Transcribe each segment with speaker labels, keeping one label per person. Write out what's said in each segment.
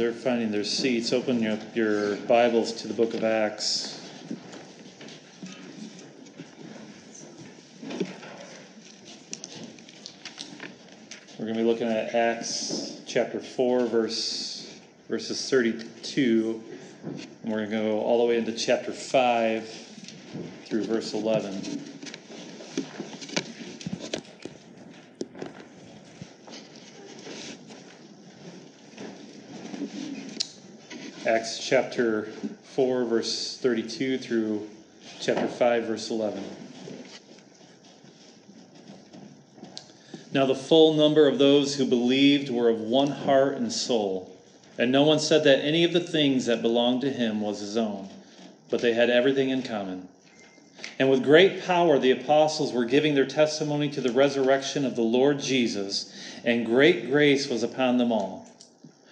Speaker 1: they're finding their seats, open your, your Bibles to the book of Acts. We're going to be looking at Acts chapter 4, verse, verses 32. And we're going to go all the way into chapter 5 through verse 11. Acts chapter 4, verse 32 through chapter 5, verse 11. Now the full number of those who believed were of one heart and soul, and no one said that any of the things that belonged to him was his own, but they had everything in common. And with great power the apostles were giving their testimony to the resurrection of the Lord Jesus, and great grace was upon them all.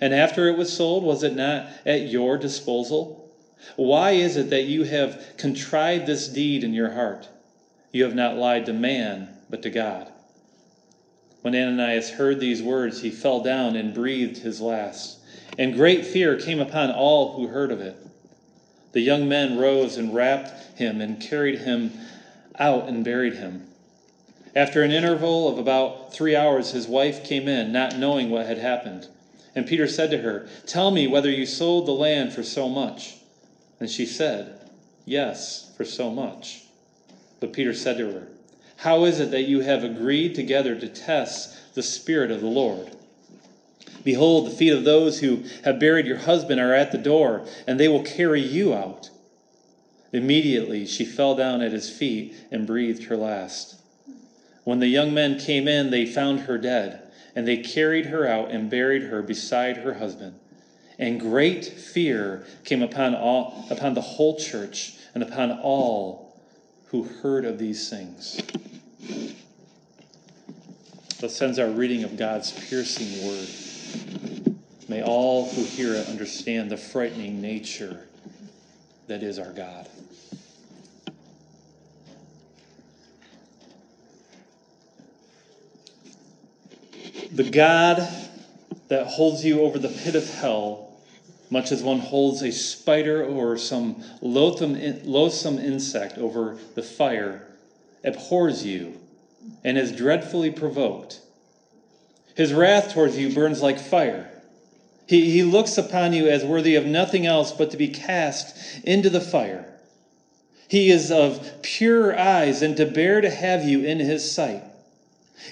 Speaker 1: And after it was sold, was it not at your disposal? Why is it that you have contrived this deed in your heart? You have not lied to man, but to God. When Ananias heard these words, he fell down and breathed his last. And great fear came upon all who heard of it. The young men rose and wrapped him and carried him out and buried him. After an interval of about three hours, his wife came in, not knowing what had happened. And Peter said to her, Tell me whether you sold the land for so much. And she said, Yes, for so much. But Peter said to her, How is it that you have agreed together to test the Spirit of the Lord? Behold, the feet of those who have buried your husband are at the door, and they will carry you out. Immediately she fell down at his feet and breathed her last. When the young men came in, they found her dead and they carried her out and buried her beside her husband. And great fear came upon all upon the whole church and upon all who heard of these things. Thus ends our reading of God's piercing word. May all who hear it understand the frightening nature that is our God. The God that holds you over the pit of hell, much as one holds a spider or some loathsome, insect over the fire, abhors you and is dreadfully provoked. His wrath towards you burns like fire. He, he looks upon you as worthy of nothing else but to be cast into the fire. He is of pure eyes and to bear to have you in his sight.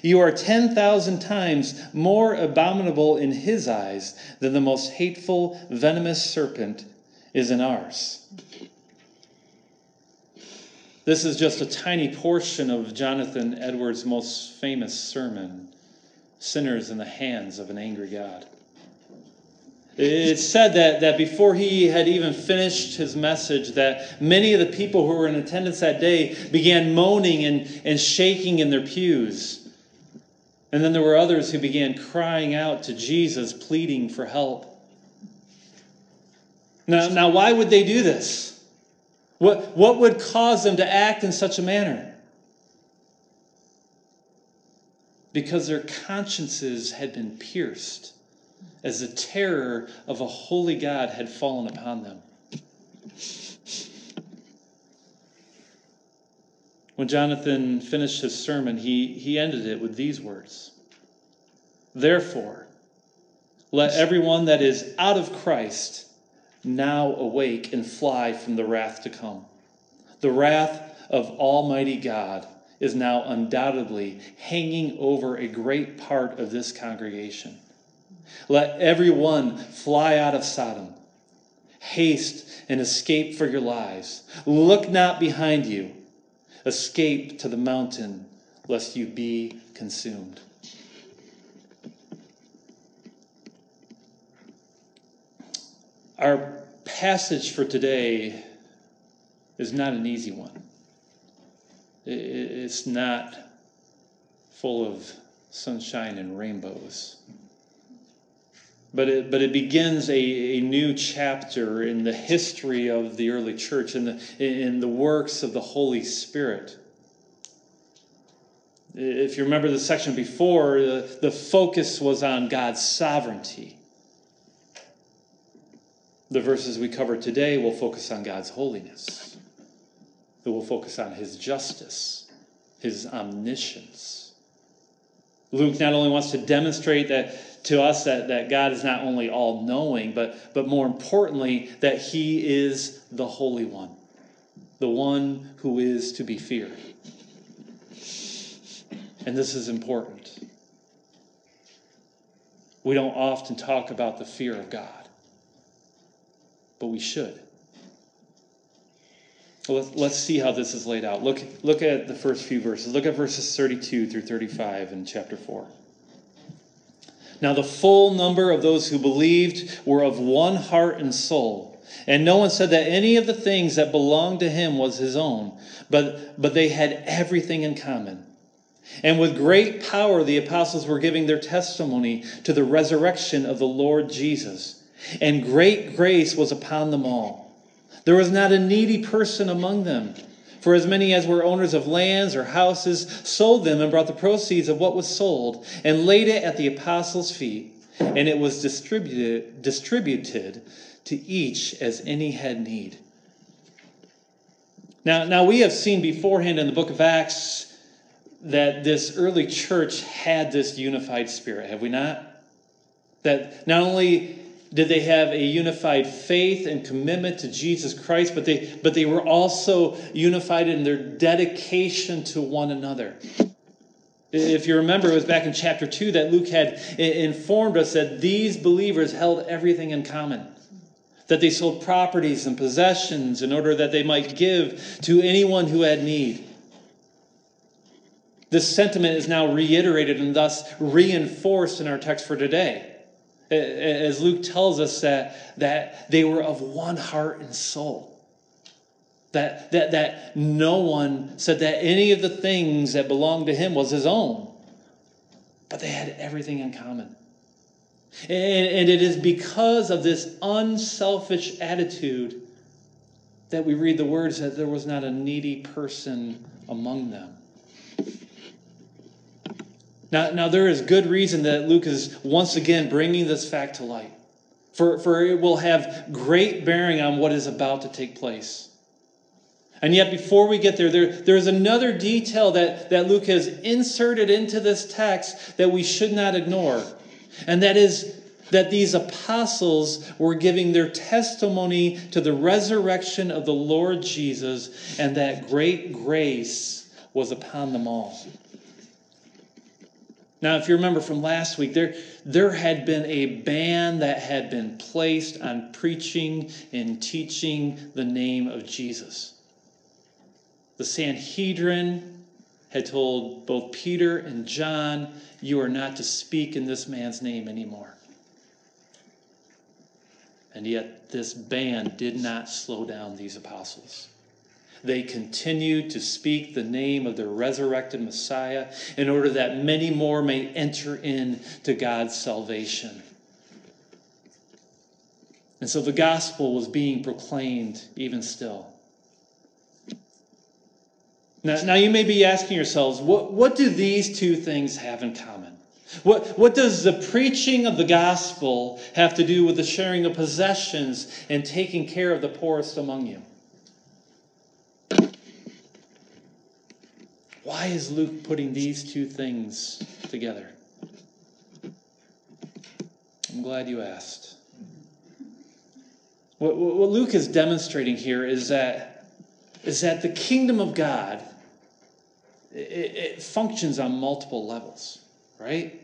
Speaker 1: You are 10,000 times more abominable in his eyes than the most hateful, venomous serpent is in ours. This is just a tiny portion of Jonathan Edwards' most famous sermon Sinners in the Hands of an Angry God. It's said that, that before he had even finished his message, that many of the people who were in attendance that day began moaning and, and shaking in their pews. And then there were others who began crying out to Jesus, pleading for help. Now, now why would they do this? What, what would cause them to act in such a manner? Because their consciences had been pierced as the terror of a holy God had fallen upon them. When Jonathan finished his sermon, he, he ended it with these words Therefore, let everyone that is out of Christ now awake and fly from the wrath to come. The wrath of Almighty God is now undoubtedly hanging over a great part of this congregation. Let everyone fly out of Sodom. Haste and escape for your lives. Look not behind you. Escape to the mountain, lest you be consumed. Our passage for today is not an easy one. It's not full of sunshine and rainbows. But it, but it begins a, a new chapter in the history of the early church and the, in the works of the Holy Spirit. If you remember the section before, the, the focus was on God's sovereignty. The verses we cover today will focus on God's holiness. It will focus on his justice, his omniscience. Luke not only wants to demonstrate that to us that, that God is not only all knowing, but, but more importantly, that he is the Holy One, the one who is to be feared. And this is important. We don't often talk about the fear of God but we should. Let's see how this is laid out. Look, look at the first few verses. Look at verses 32 through 35 in chapter 4. Now, the full number of those who believed were of one heart and soul. And no one said that any of the things that belonged to him was his own, but, but they had everything in common. And with great power, the apostles were giving their testimony to the resurrection of the Lord Jesus and great grace was upon them all. There was not a needy person among them. For as many as were owners of lands or houses sold them and brought the proceeds of what was sold and laid it at the apostles' feet, and it was distributed, distributed to each as any had need. Now, now we have seen beforehand in the book of Acts that this early church had this unified spirit, have we not? That not only did they have a unified faith and commitment to Jesus Christ, but they, but they were also unified in their dedication to one another. If you remember, it was back in chapter 2 that Luke had informed us that these believers held everything in common. That they sold properties and possessions in order that they might give to anyone who had need. This sentiment is now reiterated and thus reinforced in our text for today as Luke tells us that, that they were of one heart and soul. That, that, that no one said that any of the things that belonged to him was his own, but they had everything in common. And, and it is because of this unselfish attitude that we read the words that there was not a needy person among them. Now, now, there is good reason that Luke is once again bringing this fact to light, for, for it will have great bearing on what is about to take place. And yet, before we get there, there, there's another detail that, that Luke has inserted into this text that we should not ignore. And that is that these apostles were giving their testimony to the resurrection of the Lord Jesus, and that great grace was upon them all. Now, if you remember from last week, there, there had been a ban that had been placed on preaching and teaching the name of Jesus. The Sanhedrin had told both Peter and John, You are not to speak in this man's name anymore. And yet, this ban did not slow down these apostles they continued to speak the name of the resurrected Messiah in order that many more may enter into God's salvation. And so the gospel was being proclaimed even still. Now, now you may be asking yourselves, what, what do these two things have in common? What, what does the preaching of the gospel have to do with the sharing of possessions and taking care of the poorest among you? Why is Luke putting these two things together? I'm glad you asked. What, what Luke is demonstrating here is that, is that the kingdom of God it, it functions on multiple levels, right?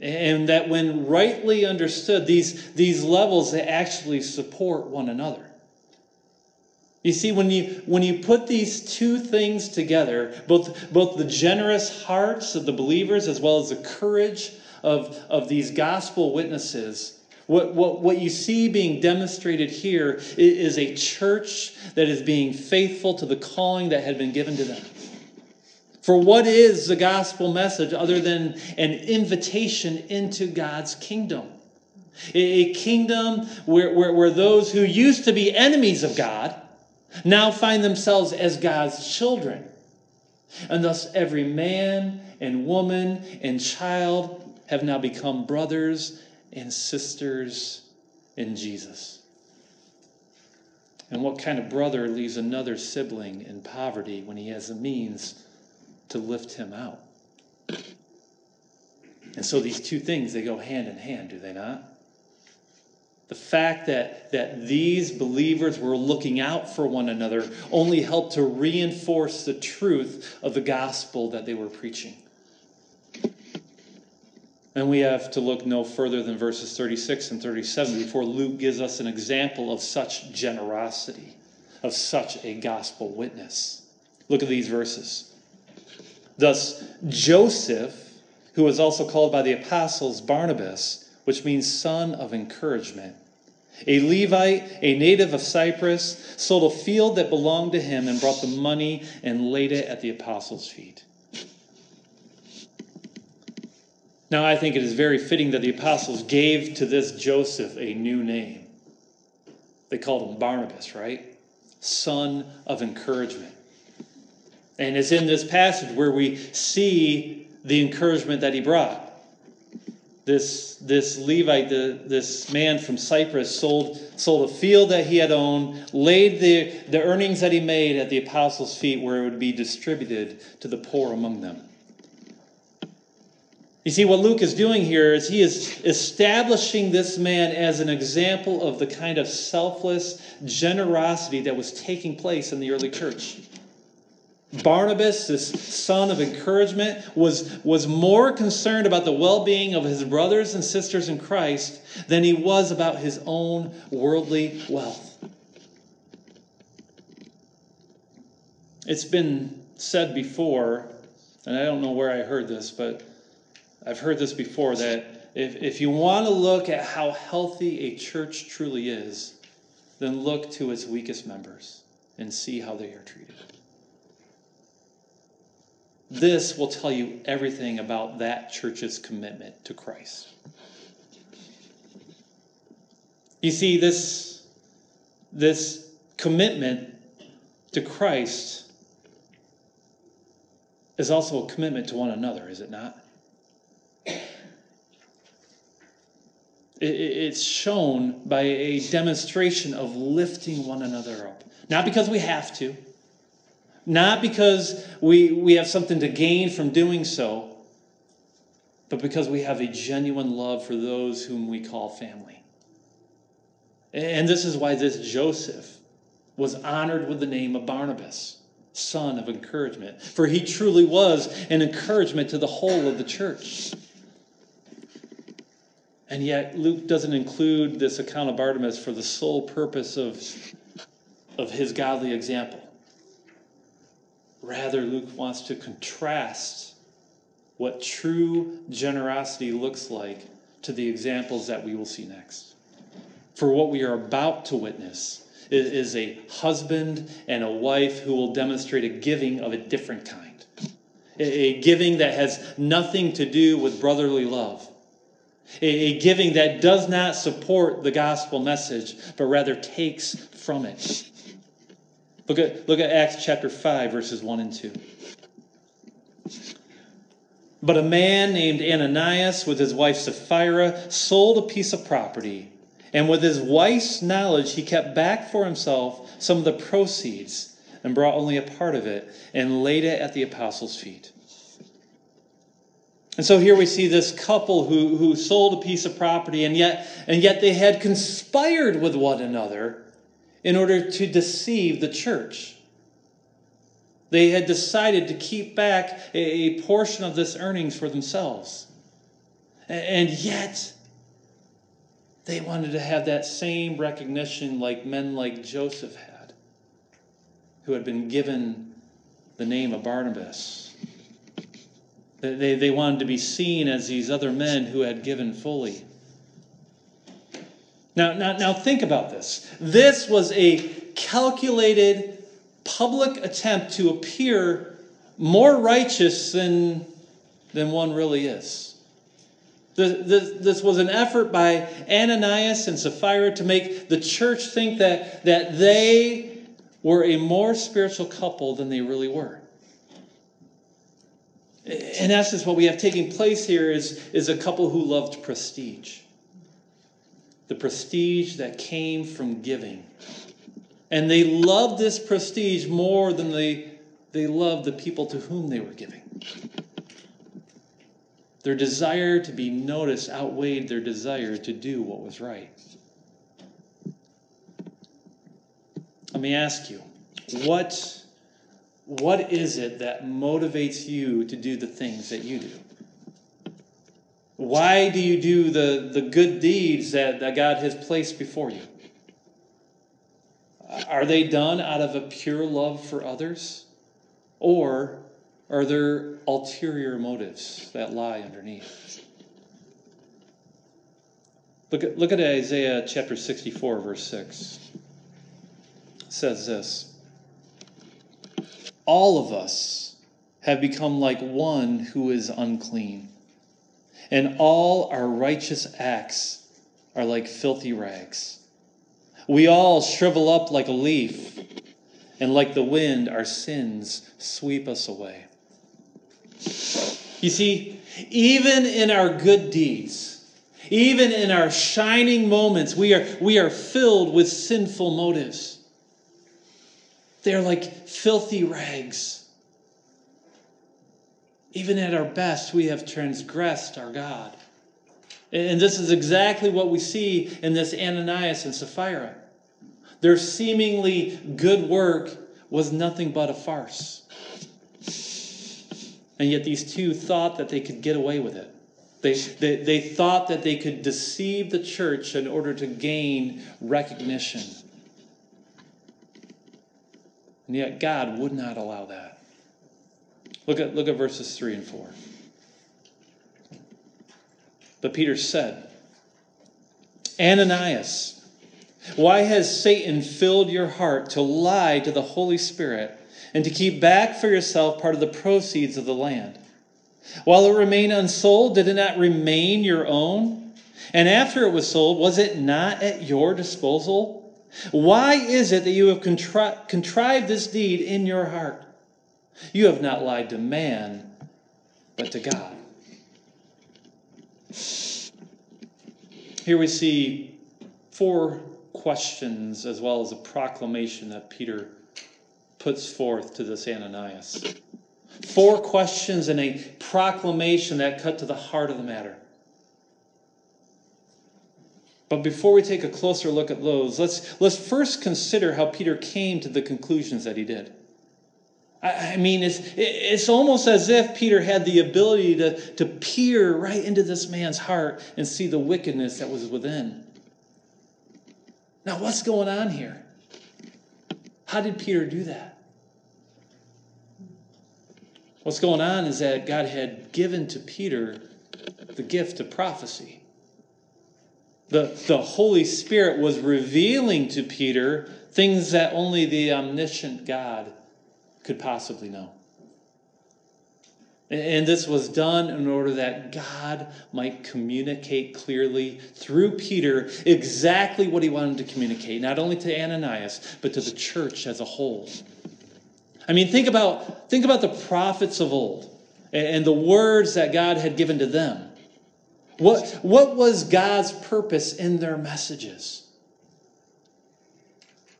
Speaker 1: And that when rightly understood, these, these levels they actually support one another. You see, when you, when you put these two things together, both, both the generous hearts of the believers as well as the courage of, of these gospel witnesses, what, what, what you see being demonstrated here is a church that is being faithful to the calling that had been given to them. For what is the gospel message other than an invitation into God's kingdom? A kingdom where, where, where those who used to be enemies of God now find themselves as God's children. And thus, every man and woman and child have now become brothers and sisters in Jesus. And what kind of brother leaves another sibling in poverty when he has the means to lift him out? And so these two things, they go hand in hand, do they not? The fact that, that these believers were looking out for one another only helped to reinforce the truth of the gospel that they were preaching. And we have to look no further than verses 36 and 37 before Luke gives us an example of such generosity, of such a gospel witness. Look at these verses. Thus, Joseph, who was also called by the apostles Barnabas, which means son of encouragement. A Levite, a native of Cyprus, sold a field that belonged to him and brought the money and laid it at the apostles' feet. Now, I think it is very fitting that the apostles gave to this Joseph a new name. They called him Barnabas, right? Son of encouragement. And it's in this passage where we see the encouragement that he brought this, this Levite, the, this man from Cyprus, sold, sold a field that he had owned, laid the, the earnings that he made at the apostles' feet where it would be distributed to the poor among them. You see, what Luke is doing here is he is establishing this man as an example of the kind of selfless generosity that was taking place in the early church. Barnabas, this son of encouragement, was, was more concerned about the well being of his brothers and sisters in Christ than he was about his own worldly wealth. It's been said before, and I don't know where I heard this, but I've heard this before that if, if you want to look at how healthy a church truly is, then look to its weakest members and see how they are treated. This will tell you everything about that church's commitment to Christ. You see, this, this commitment to Christ is also a commitment to one another, is it not? It's shown by a demonstration of lifting one another up. Not because we have to, not because we, we have something to gain from doing so, but because we have a genuine love for those whom we call family. And this is why this Joseph was honored with the name of Barnabas, son of encouragement, for he truly was an encouragement to the whole of the church. And yet, Luke doesn't include this account of Barnabas for the sole purpose of, of his godly example. Rather, Luke wants to contrast what true generosity looks like to the examples that we will see next. For what we are about to witness is a husband and a wife who will demonstrate a giving of a different kind. A giving that has nothing to do with brotherly love. A giving that does not support the gospel message, but rather takes from it. Look at, look at Acts chapter 5, verses 1 and 2. But a man named Ananias, with his wife Sapphira, sold a piece of property, and with his wife's knowledge, he kept back for himself some of the proceeds and brought only a part of it and laid it at the apostles' feet. And so here we see this couple who, who sold a piece of property, and yet, and yet they had conspired with one another in order to deceive the church. They had decided to keep back a, portion of this earnings for themselves. And yet, they wanted to have that same recognition like men like Joseph had, who had been given the name of Barnabas. They, they wanted to be seen as these other men who had given fully. Now, now, now think about this. This was a calculated public attempt to appear more righteous than, than one really is. This, this, was an effort by Ananias and Sapphira to make the church think that, that they were a more spiritual couple than they really were. In essence, what we have taking place here is, is a couple who loved prestige. The prestige that came from giving. And they loved this prestige more than they, they loved the people to whom they were giving. Their desire to be noticed outweighed their desire to do what was right. Let me ask you, what, what is it that motivates you to do the things that you do? Why do you do the, the good deeds that, that God has placed before you? Are they done out of a pure love for others? Or are there ulterior motives that lie underneath? Look at, look at Isaiah chapter 64, verse 6. It says this All of us have become like one who is unclean, and all our righteous acts are like filthy rags. We all shrivel up like a leaf, and like the wind, our sins sweep us away. You see, even in our good deeds, even in our shining moments, we are, we are filled with sinful motives. They're like filthy rags. Even at our best, we have transgressed our God. And this is exactly what we see in this Ananias and Sapphira. Their seemingly good work was nothing but a farce. And yet these two thought that they could get away with it. They, they, they thought that they could deceive the church in order to gain recognition. And yet God would not allow that. Look at, look at verses 3 and 4. But Peter said, Ananias, why has Satan filled your heart to lie to the Holy Spirit and to keep back for yourself part of the proceeds of the land. While it remained unsold, did it not remain your own? And after it was sold, was it not at your disposal? Why is it that you have contri- contrived this deed in your heart? You have not lied to man, but to God. Here we see four questions as well as a proclamation that Peter puts forth to this Ananias. Four questions and a proclamation that cut to the heart of the matter. But before we take a closer look at those, let's, let's first consider how Peter came to the conclusions that he did. I, mean, it's, it's almost as if Peter had the ability to, to peer right into this man's heart and see the wickedness that was within. Now, what's going on here? How did Peter do that? What's going on is that God had given to Peter the gift of prophecy. The, the Holy Spirit was revealing to Peter things that only the omniscient God could possibly know. And this was done in order that God might communicate clearly through Peter exactly what he wanted to communicate, not only to Ananias, but to the church as a whole. I mean, think about, think about the prophets of old and the words that God had given to them. What, what was God's purpose in their messages?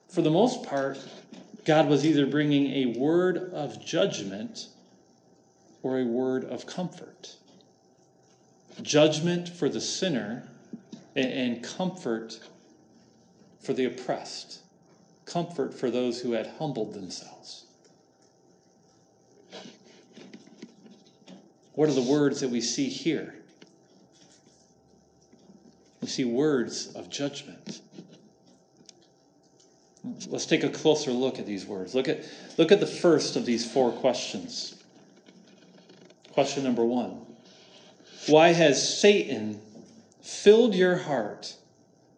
Speaker 1: For the most part, God was either bringing a word of judgment or a word of comfort. judgment for the sinner and comfort for the oppressed, comfort for those who had humbled themselves. What are the words that we see here? We see words of judgment. Let's take a closer look at these words. Look at, look at the first of these four questions. Question number one Why has Satan filled your heart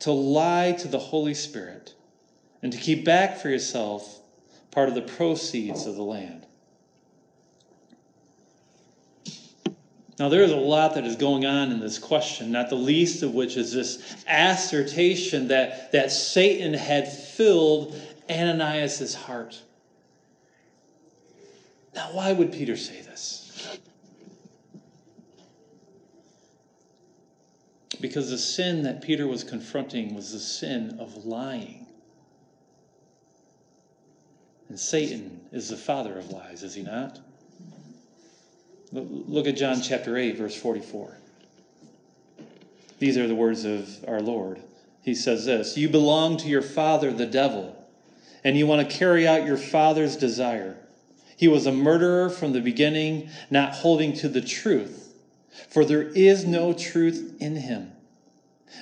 Speaker 1: to lie to the Holy Spirit and to keep back for yourself part of the proceeds of the land? Now, there is a lot that is going on in this question, not the least of which is this assertion that, that Satan had filled Ananias' heart. Now, why would Peter say this? Because the sin that Peter was confronting was the sin of lying. And Satan is the father of lies, is he not? Look at John chapter 8, verse 44. These are the words of our Lord. He says this You belong to your father, the devil, and you want to carry out your father's desire. He was a murderer from the beginning, not holding to the truth, for there is no truth in him.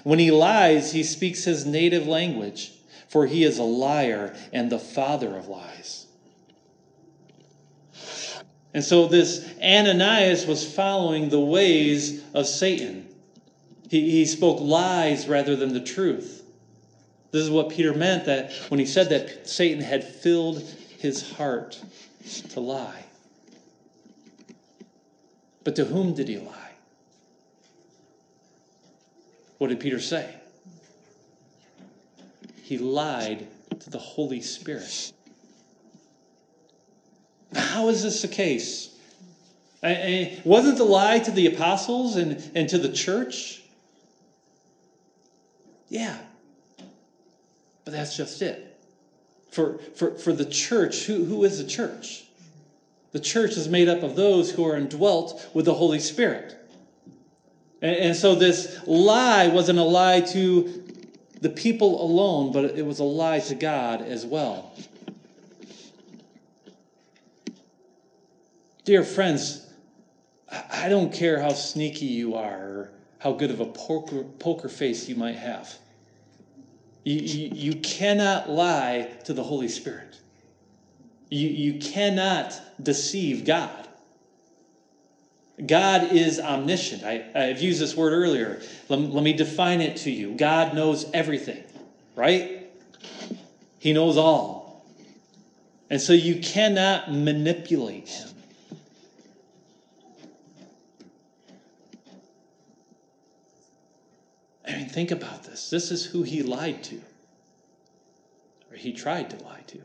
Speaker 1: When he lies, he speaks his native language, for he is a liar and the father of lies. And so this Ananias was following the ways of Satan. He, he spoke lies rather than the truth. This is what Peter meant that when he said that Satan had filled his heart to lie. But to whom did he lie? What did Peter say? He lied to the Holy Spirit. How is this the case? wasn't the lie to the apostles and, and to the church? Yeah. But that's just it. For, for, for the church, who, who is the church? The church is made up of those who are indwelt with the Holy Spirit. And, and so this lie wasn't a lie to the people alone, but it was a lie to God as well. Dear friends, I don't care how sneaky you are or how good of a poker, poker face you might have. You, you, you cannot lie to the Holy Spirit. You, you cannot deceive God. God is omniscient. I, I've used this word earlier. Let, let me define it to you. God knows everything, right? He knows all. And so you cannot manipulate him. I mean, think about this. This is who he lied to, or he tried to lie to.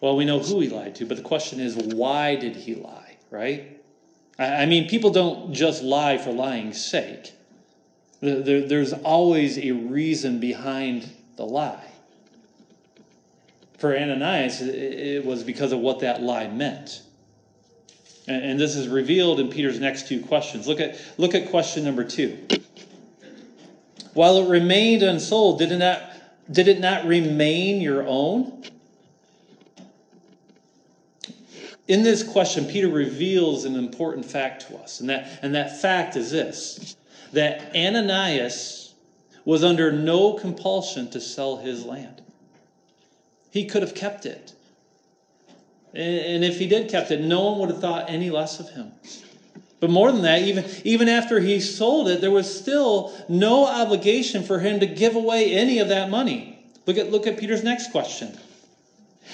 Speaker 1: Well, we know who he lied to, but the question is, why did he lie, right? I mean, people don't just lie for lying's sake. There's always a reason behind the lie. For Ananias, it was because of what that lie meant. And, this is revealed in Peter's next two questions. Look at, look at question number two. While it remained unsold, did it not, did it not remain your own? In this question, Peter reveals an important fact to us, and that, and that fact is this that Ananias was under no compulsion to sell his land. He could have kept it. And if he did kept it, no one would have thought any less of him. But more than that, even, even after he sold it, there was still no obligation for him to give away any of that money. Look at, look at Peter's next question.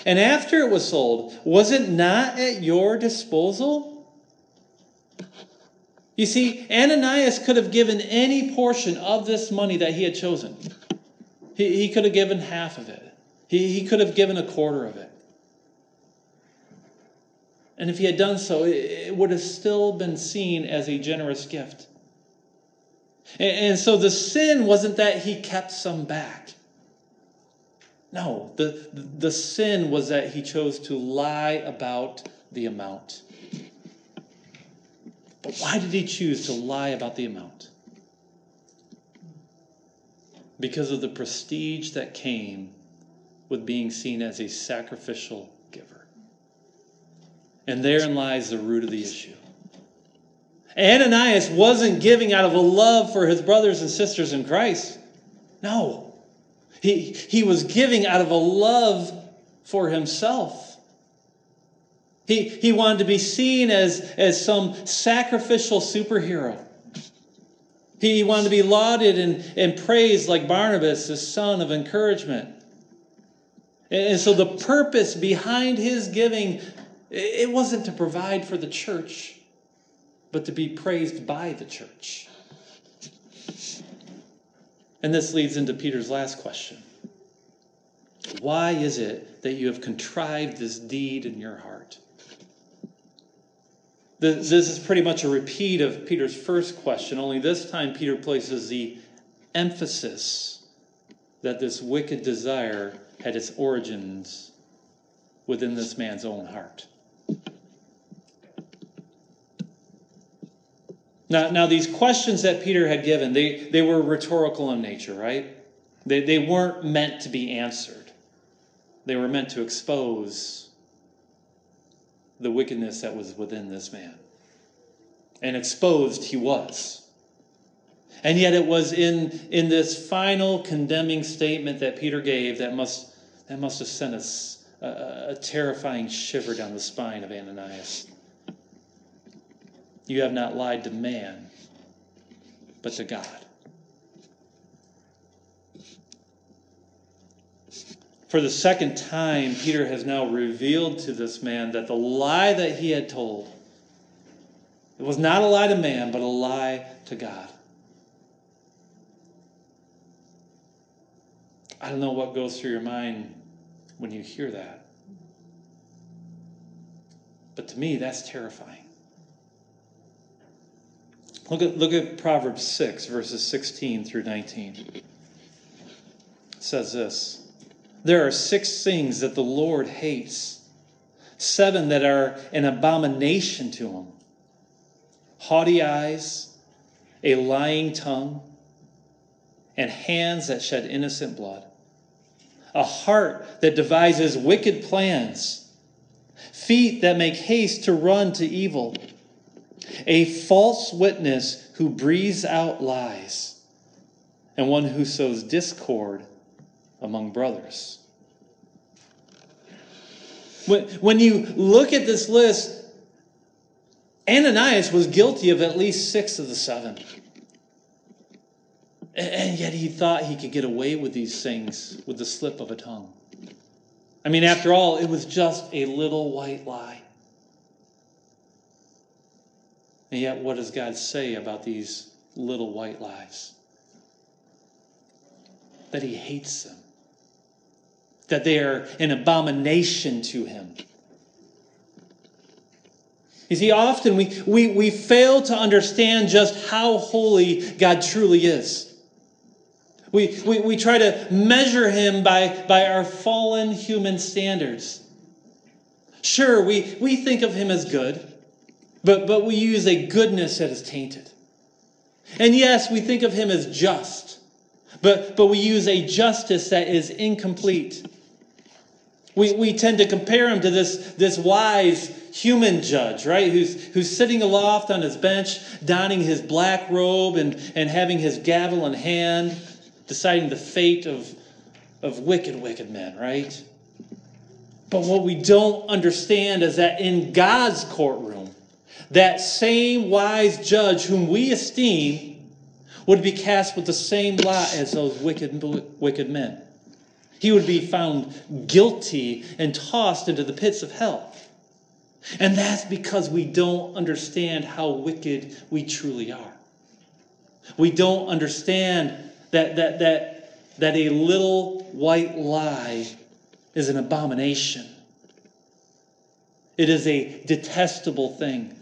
Speaker 1: And after it was sold, was it not at your disposal? You see, Ananias could have given any portion of this money that he had chosen. He, he could have given half of it, he, he could have given a quarter of it. And if he had done so, it would have still been seen as a generous gift. And so the sin wasn't that he kept some back. No, the, the sin was that he chose to lie about the amount. But why did he choose to lie about the amount? Because of the prestige that came with being seen as a sacrificial giver. And therein lies the root of the issue. Ananias wasn't giving out of a love for his brothers and sisters in Christ. No. He, he was giving out of a love for himself. He, he wanted to be seen as, as some sacrificial superhero. He wanted to be lauded and, and praised like Barnabas, his son of encouragement. And so the purpose behind his giving, it wasn't to provide for the church, but to be praised by the church. And this leads into Peter's last question Why is it that you have contrived this deed in your heart? This is pretty much a repeat of Peter's first question, only this time Peter places the emphasis that this wicked desire had its origins within this man's own heart. Now, now these questions that Peter had given, they, they were rhetorical in nature, right? They, they weren't meant to be answered. They were meant to expose the wickedness that was within this man. And exposed he was. And yet it was in, in this final condemning statement that Peter gave that must, that must have sent us a, a terrifying shiver down the spine of Ananias. You have not lied to man, but to God. For the second time, Peter has now revealed to this man that the lie that he had told it was not a lie to man, but a lie to God. I don't know what goes through your mind when you hear that. But to me, that's terrifying. Look at, look at Proverbs 6, verses 16 through 19. It says this There are six things that the Lord hates, seven that are an abomination to him. Haughty eyes, a lying tongue, and hands that shed innocent blood, a heart that devises wicked plans, feet that make haste to run to evil, a false witness who breathes out lies, and one who sows discord among brothers. When, you look at this list, Ananias was guilty of at least six of the seven. And yet he thought he could get away with these things with the slip of a tongue. I mean, after all, it was just a little white lie. And yet, what does God say about these little white lies? That he hates them, that they are an abomination to him. You see, often we, we, we fail to understand just how holy God truly is. We, we, we try to measure him by, by our fallen human standards. Sure, we, we think of him as good, but, but we use a goodness that is tainted. And yes, we think of him as just, but, but we use a justice that is incomplete. We, we tend to compare him to this, this wise human judge, right? Who's, who's sitting aloft on his bench, donning his black robe and, and having his gavel in hand, deciding the fate of, of wicked, wicked men, right? But what we don't understand is that in God's courtroom, that same wise judge whom we esteem would be cast with the same lot as those wicked, wicked men. He would be found guilty and tossed into the pits of hell. And that's because we don't understand how wicked we truly are. We don't understand that, that, that, that a little white lie is an abomination. It is a detestable thing.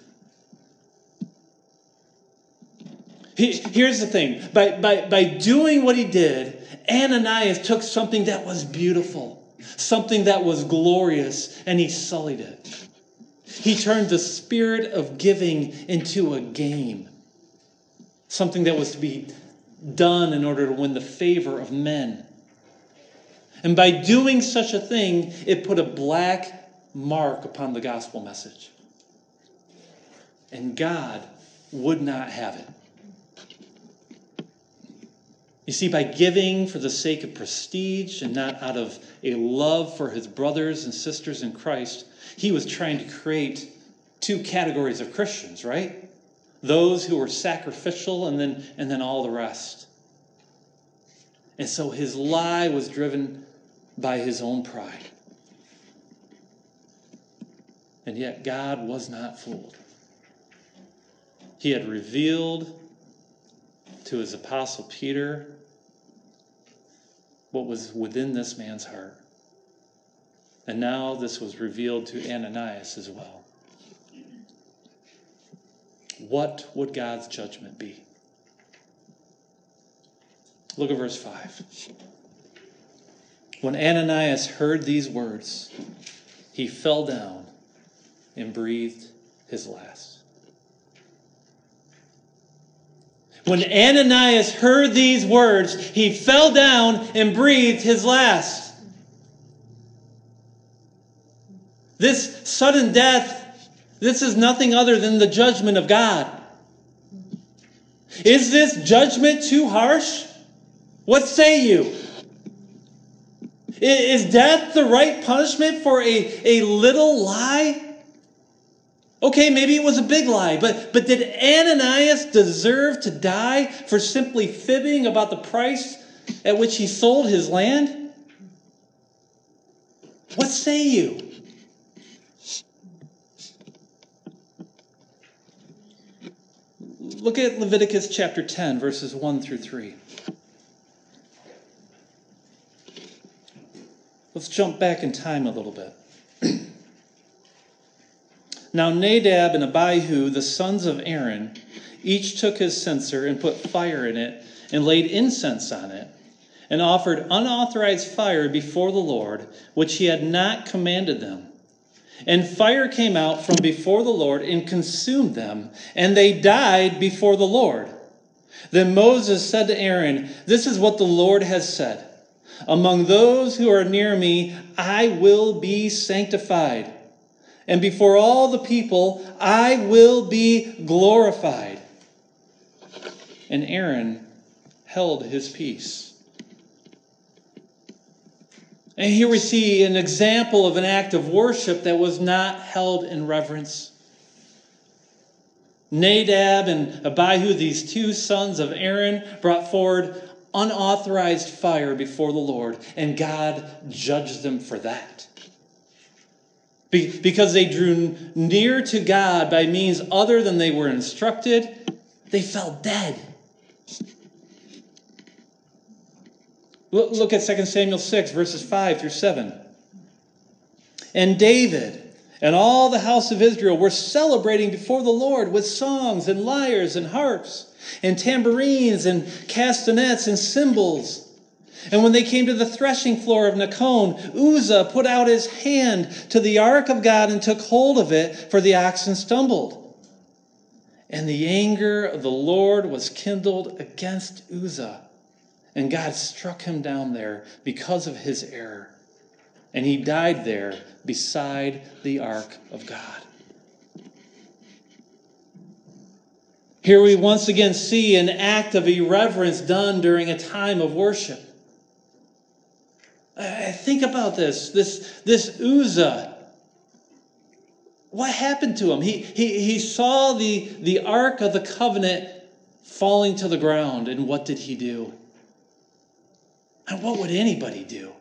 Speaker 1: Here's the thing by, by, by doing what he did, Ananias took something that was beautiful, something that was glorious, and he sullied it. He turned the spirit of giving into a game, something that was to be done in order to win the favor of men. And by doing such a thing, it put a black mark upon the gospel message. And God would not have it. You see, by giving for the sake of prestige and not out of a love for his brothers and sisters in Christ, he was trying to create two categories of Christians, right? Those who were sacrificial and then, and then all the rest. And so his lie was driven by his own pride. And yet God was not fooled. He had revealed to his apostle Peter what was within this man's heart. And now this was revealed to Ananias as well. What would God's judgment be? Look at verse 5. When Ananias heard these words, he fell down and breathed his last. When Ananias heard these words, he fell down and breathed his last. This sudden death, this is nothing other than the judgment of God. Is this judgment too harsh? What say you? Is death the right punishment for a, a little lie? Okay, maybe it was a big lie, but, but did Ananias deserve to die for simply fibbing about the price at which he sold his land? What say you? Look at Leviticus chapter 10, verses 1 through 3. Let's jump back in time a little bit. now, Nadab and Abihu, the sons of Aaron, each took his censer and put fire in it and laid incense on it and offered unauthorized fire before the Lord, which he had not commanded them. And fire came out from before the Lord and consumed them, and they died before the Lord. Then Moses said to Aaron, This is what the Lord has said. Among those who are near me, I will be sanctified. And before all the people, I will be glorified. And Aaron held his peace. And here we see an example of an act of worship that was not held in reverence. Nadab and Abihu, these two sons of Aaron, brought forward unauthorized fire before the Lord, and God judged them for that. Be- because they drew near to God by means other than they were instructed, they fell dead. Look at 2 Samuel 6, verses 5 through 7. And David and all the house of Israel were celebrating before the Lord with songs and lyres and harps and tambourines and castanets and cymbals. And when they came to the threshing floor of Nacon, Uzzah put out his hand to the ark of God and took hold of it, for the oxen stumbled. And the anger of the Lord was kindled against Uzzah. And God struck him down there because of his error. And he died there beside the ark of God. Here we once again see an act of irreverence done during a time of worship. Think about this. This, this Uzzah. What happened to him? He, he, he saw the, the Ark of the Covenant falling to the ground, and what did he do? And what would anybody do?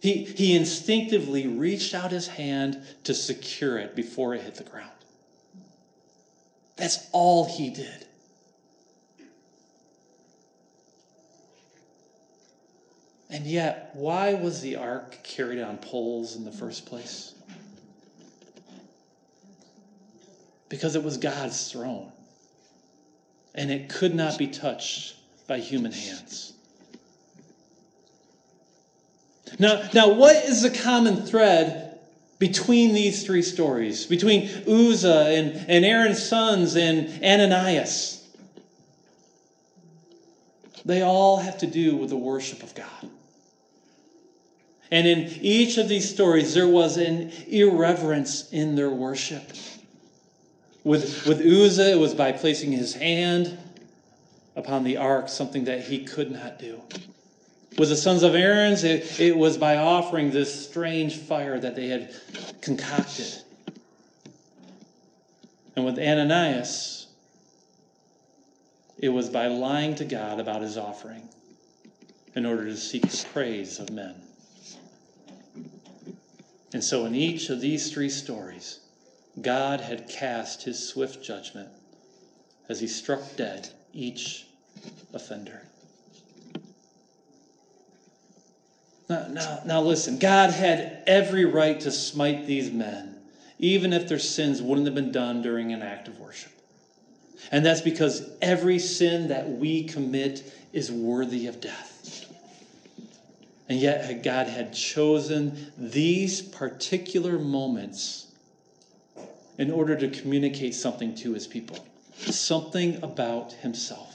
Speaker 1: He, he instinctively reached out his hand to secure it before it hit the ground. That's all he did. And yet, why was the ark carried on poles in the first place? Because it was God's throne. And it could not be touched by human hands. Now, now what is the common thread between these three stories, between Uzzah and, and Aaron's sons and Ananias. They all have to do with the worship of God. And in each of these stories, there was an irreverence in their worship. With, with Uzzah, it was by placing his hand upon the ark, something that he could not do. With the sons of Aaron, it, it was by offering this strange fire that they had concocted. And with Ananias, it was by lying to God about his offering in order to seek praise of men. And so, in each of these three stories, God had cast his swift judgment as he struck dead each offender. Now, now, now, listen, God had every right to smite these men, even if their sins wouldn't have been done during an act of worship. And that's because every sin that we commit is worthy of death. And yet, God had chosen these particular moments in order to communicate something to his people, something about himself.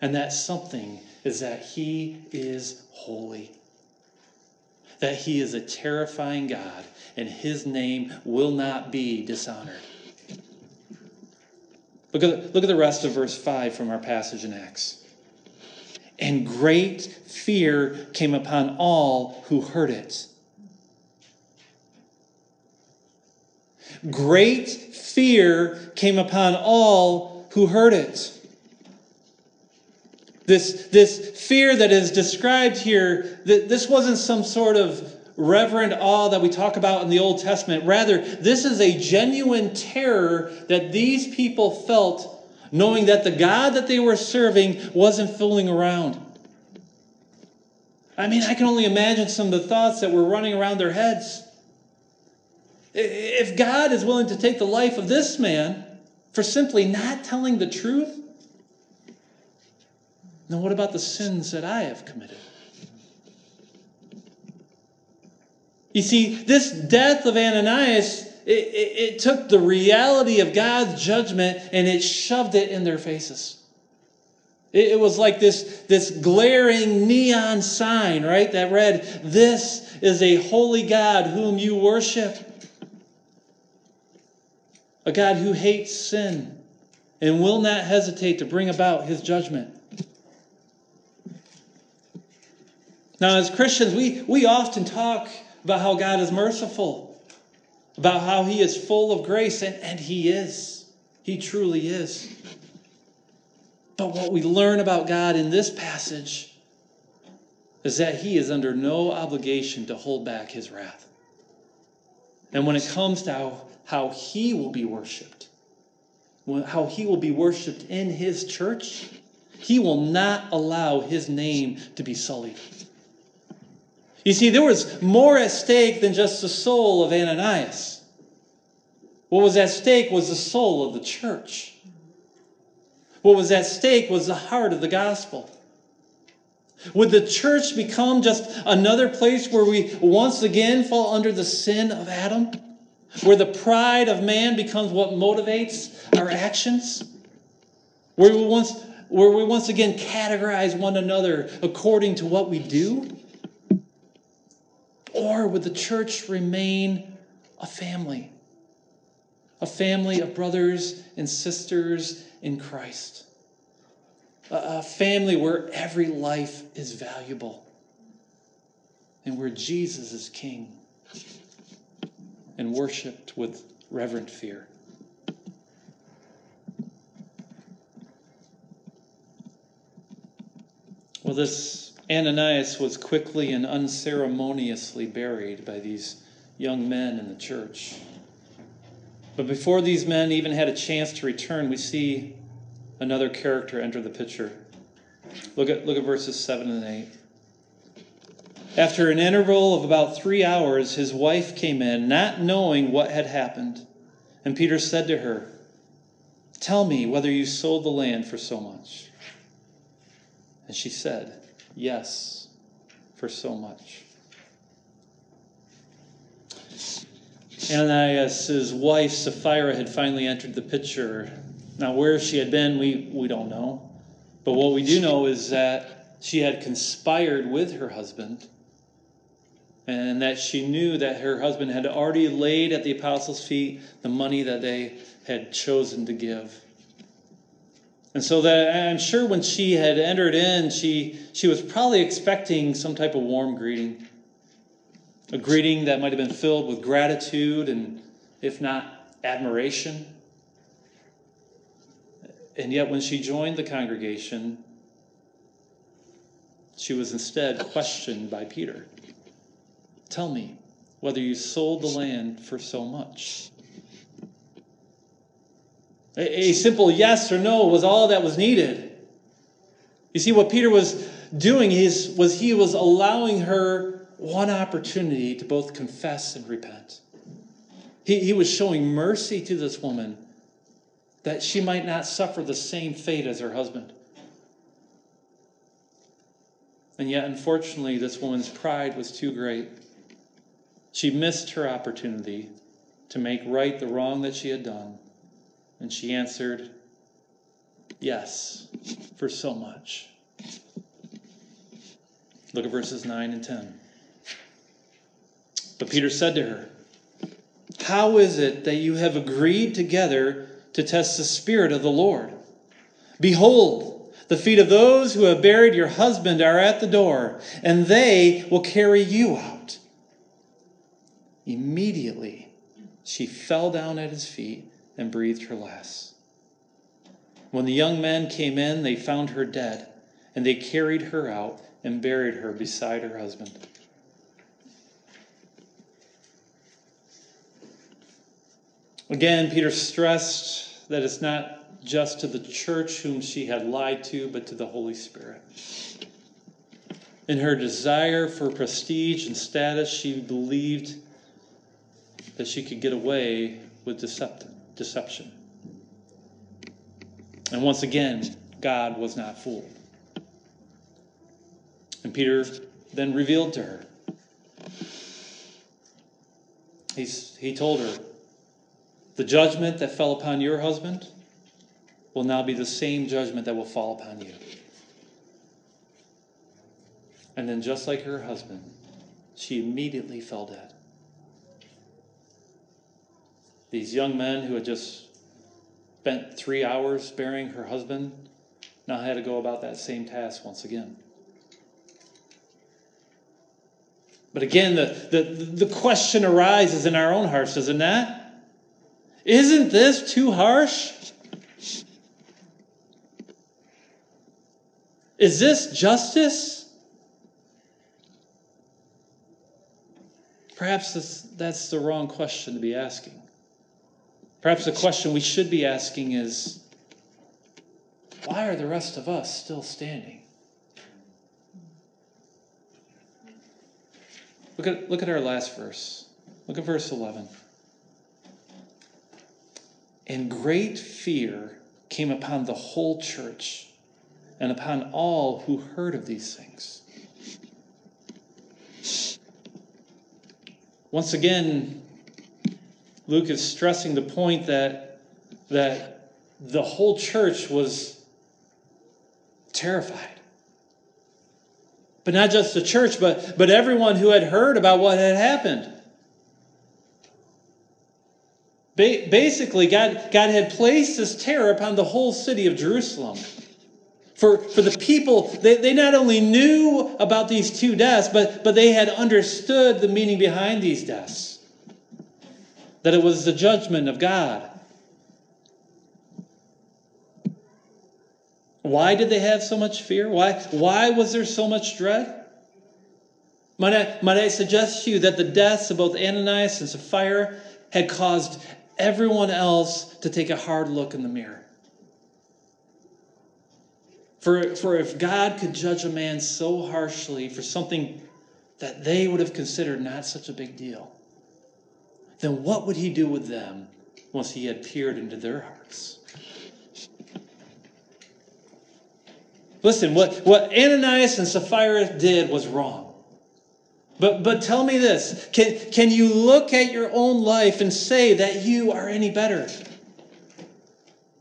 Speaker 1: And that something is that he is holy, that he is a terrifying God, and his name will not be dishonored. Look at, look at the rest of verse 5 from our passage in Acts. And great fear came upon all who heard it. Great fear came upon all who heard it. This, this fear that is described here, that this wasn't some sort of reverent awe that we talk about in the Old Testament. Rather, this is a genuine terror that these people felt knowing that the God that they were serving wasn't fooling around. I mean, I can only imagine some of the thoughts that were running around their heads. If God is willing to take the life of this man for simply not telling the truth, then what about the sins that I have committed? You see, this death of Ananias, it, it, it, took the reality of God's judgment and it shoved it in their faces. It, it was like this, this glaring neon sign, right, that read, This is a holy God whom you worship. A God who hates sin and will not hesitate to bring about his judgment. Now, as Christians, we, we often talk about how God is merciful, about how He is full of grace, and, and He is. He truly is. But what we learn about God in this passage is that He is under no obligation to hold back His wrath. And when it comes to how, how He will be worshiped, how He will be worshiped in His church, He will not allow His name to be sullied. You see, there was more at stake than just the soul of Ananias. What was at stake was the soul of the church. What was at stake was the heart of the gospel. Would the church become just another place where we once again fall under the sin of Adam? Where the pride of man becomes what motivates our actions? Where we once, where we once again categorize one another according to what we do? Or would the church remain a family? A family of brothers and sisters in Christ. A family where every life is valuable and where Jesus is king and worshiped with reverent fear. Well, this Ananias was quickly and unceremoniously buried by these young men in the church. But before these men even had a chance to return, we see another character enter the picture. Look at, look at verses 7 and 8. After an interval of about three hours, his wife came in, not knowing what had happened. And Peter said to her, Tell me whether you sold the land for so much. And she said, Yes, for so much. Ananias' wife Sapphira had finally entered the picture. Now, where she had been, we, we don't know. But what we do know is that she had conspired with her husband and that she knew that her husband had already laid at the apostles' feet the money that they had chosen to give. And so that I'm sure when she had entered in, she, she was probably expecting some type of warm greeting. A greeting that might have been filled with gratitude and, if not, admiration. And yet, when she joined the congregation, she was instead questioned by Peter. Tell me whether you sold the land for so much. A, a simple yes or no was all that was needed. You see, what Peter was doing is, was he was allowing her one opportunity to both confess and repent. He, he was showing mercy to this woman that she might not suffer the same fate as her husband. And yet, unfortunately, this woman's pride was too great. She missed her opportunity to make right the wrong that she had done. And she answered, Yes, for so much. Look at verses 9 and 10. But Peter said to her, How is it that you have agreed together to test the Spirit of the Lord? Behold, the feet of those who have buried your husband are at the door, and they will carry you out. Immediately, she fell down at his feet and breathed her last. When the young men came in, they found her dead, and they carried her out and buried her beside her husband. Again, Peter stressed that it's not just to the church whom she had lied to, but to the Holy Spirit. In her desire for prestige and status, she believed that she could get away with deception. And once again, God was not fooled. And Peter then revealed to her. He's, he told her, The judgment that fell upon your husband will now be the same judgment that will fall upon you. And then, just like her husband, she immediately fell dead. These young men who had just spent three hours burying her husband now had to go about that same task once again. But again, the, the, the question arises in our own hearts, does it not? Isn't this too harsh? Is this justice? Perhaps that's the wrong question to be asking. Perhaps the question we should be asking is why are the rest of us still standing? Look at, look at our last verse. Look at verse 11. And great fear came upon the whole church and upon all who heard of these things. Once again, Luke is stressing the point that, that the whole church was terrified. But not just the church, but, but everyone who had heard about what had happened. Ba- basically, God, God had placed this terror upon the whole city of Jerusalem. For, for the people, they, they not only knew about these two deaths, but, but they had understood the meaning behind these deaths that it was the judgment of God. Why did they have so much fear? Why, why was there so much dread? Might I, might I suggest to you that the deaths of both Ananias and Sapphira had caused everyone else to take a hard look in the mirror? For, for if God could judge a man so harshly for something that they would have considered not such a big deal, then what would he do with them once he had peered into their hearts? Listen, what, what Ananias and Sapphira did was wrong. But, but tell me this can, can you look at your own life and say that you are any better?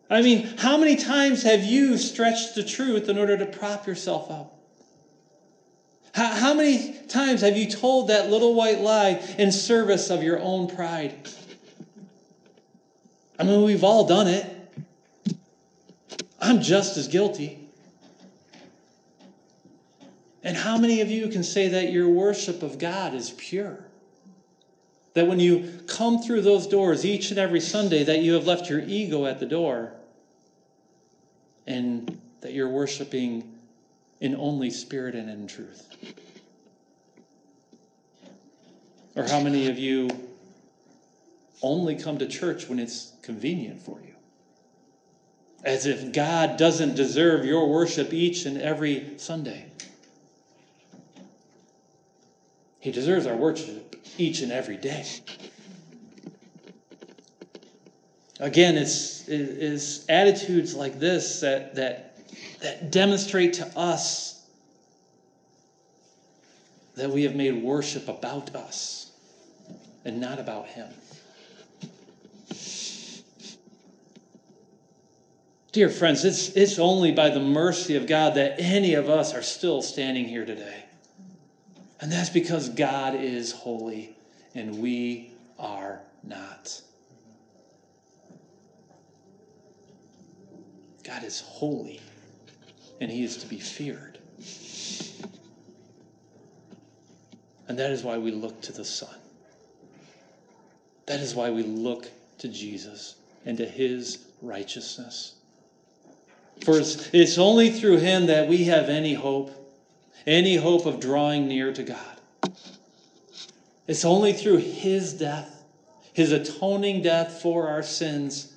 Speaker 1: I mean, how many times have you stretched the truth in order to prop yourself up? How, how many times have you told that little white lie in service of your own pride? I mean, we've all done it. I'm just as guilty. And how many of you can say that your worship of God is pure? That when you come through those doors each and every Sunday, that you have left your ego at the door and that you're worshiping in only spirit and in truth? Or how many of you only come to church when it's convenient for you? As if God doesn't deserve your worship each and every Sunday. He deserves our worship each and every day. Again, it's, it's attitudes like this that, that, that demonstrate to us that we have made worship about us and not about Him. Dear friends, it's, it's only by the mercy of God that any of us are still standing here today. And that's because God is holy and we are not. God is holy and he is to be feared. And that is why we look to the Son. That is why we look to Jesus and to his righteousness. For it's, it's only through him that we have any hope any hope of drawing near to God. It's only through his death, his atoning death for our sins,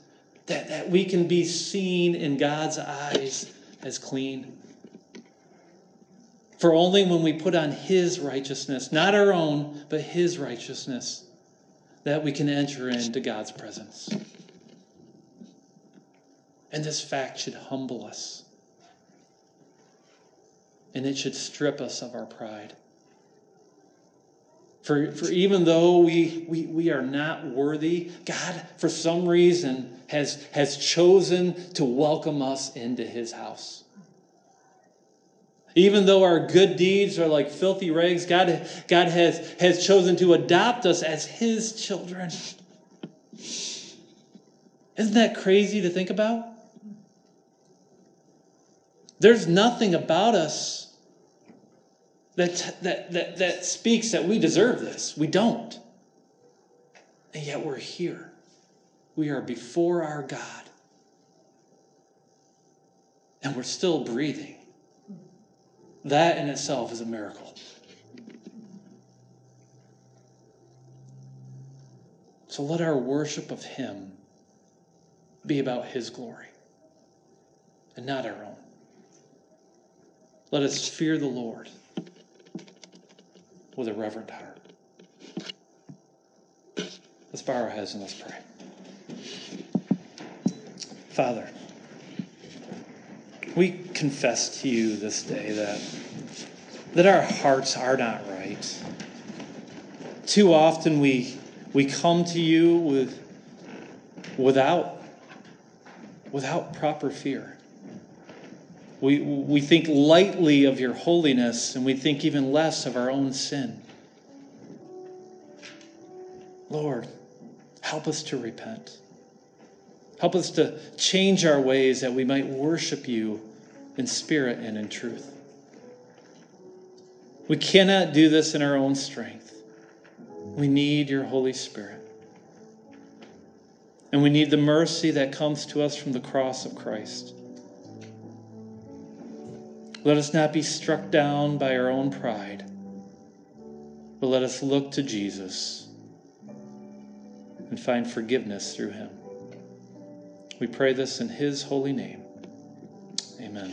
Speaker 1: that, that we can be seen in God's eyes as clean. For only when we put on his righteousness, not our own, but his righteousness, that we can enter into God's presence. And this fact should humble us and it should strip us of our pride. For, for even though we, we, we are not worthy, God, for some reason, has, has chosen to welcome us into his house. Even though our good deeds are like filthy rags, God, God has, has chosen to adopt us as his children. Isn't that crazy to think about? There's nothing about us that, that, that, that speaks that we deserve this. We don't. And yet we're here. We are before our God. And we're still breathing. That in itself is a miracle. So let our worship of Him be about His glory and not our own. Let us fear the Lord with a reverent heart. Let's bow our heads and let's pray. Father, we confess to you this day that, that our hearts are not right. Too often we, we come to you with, without, without proper fear. We, we think lightly of your holiness and we think even less of our own sin. Lord, help us to repent. Help us to change our ways that we might worship you in spirit and in truth. We cannot do this in our own strength. We need your Holy Spirit. And we need the mercy that comes to us from the cross of Christ. Let us not be struck down by our own pride, but let us look to Jesus and find forgiveness through him. We pray this in his holy name. Amen.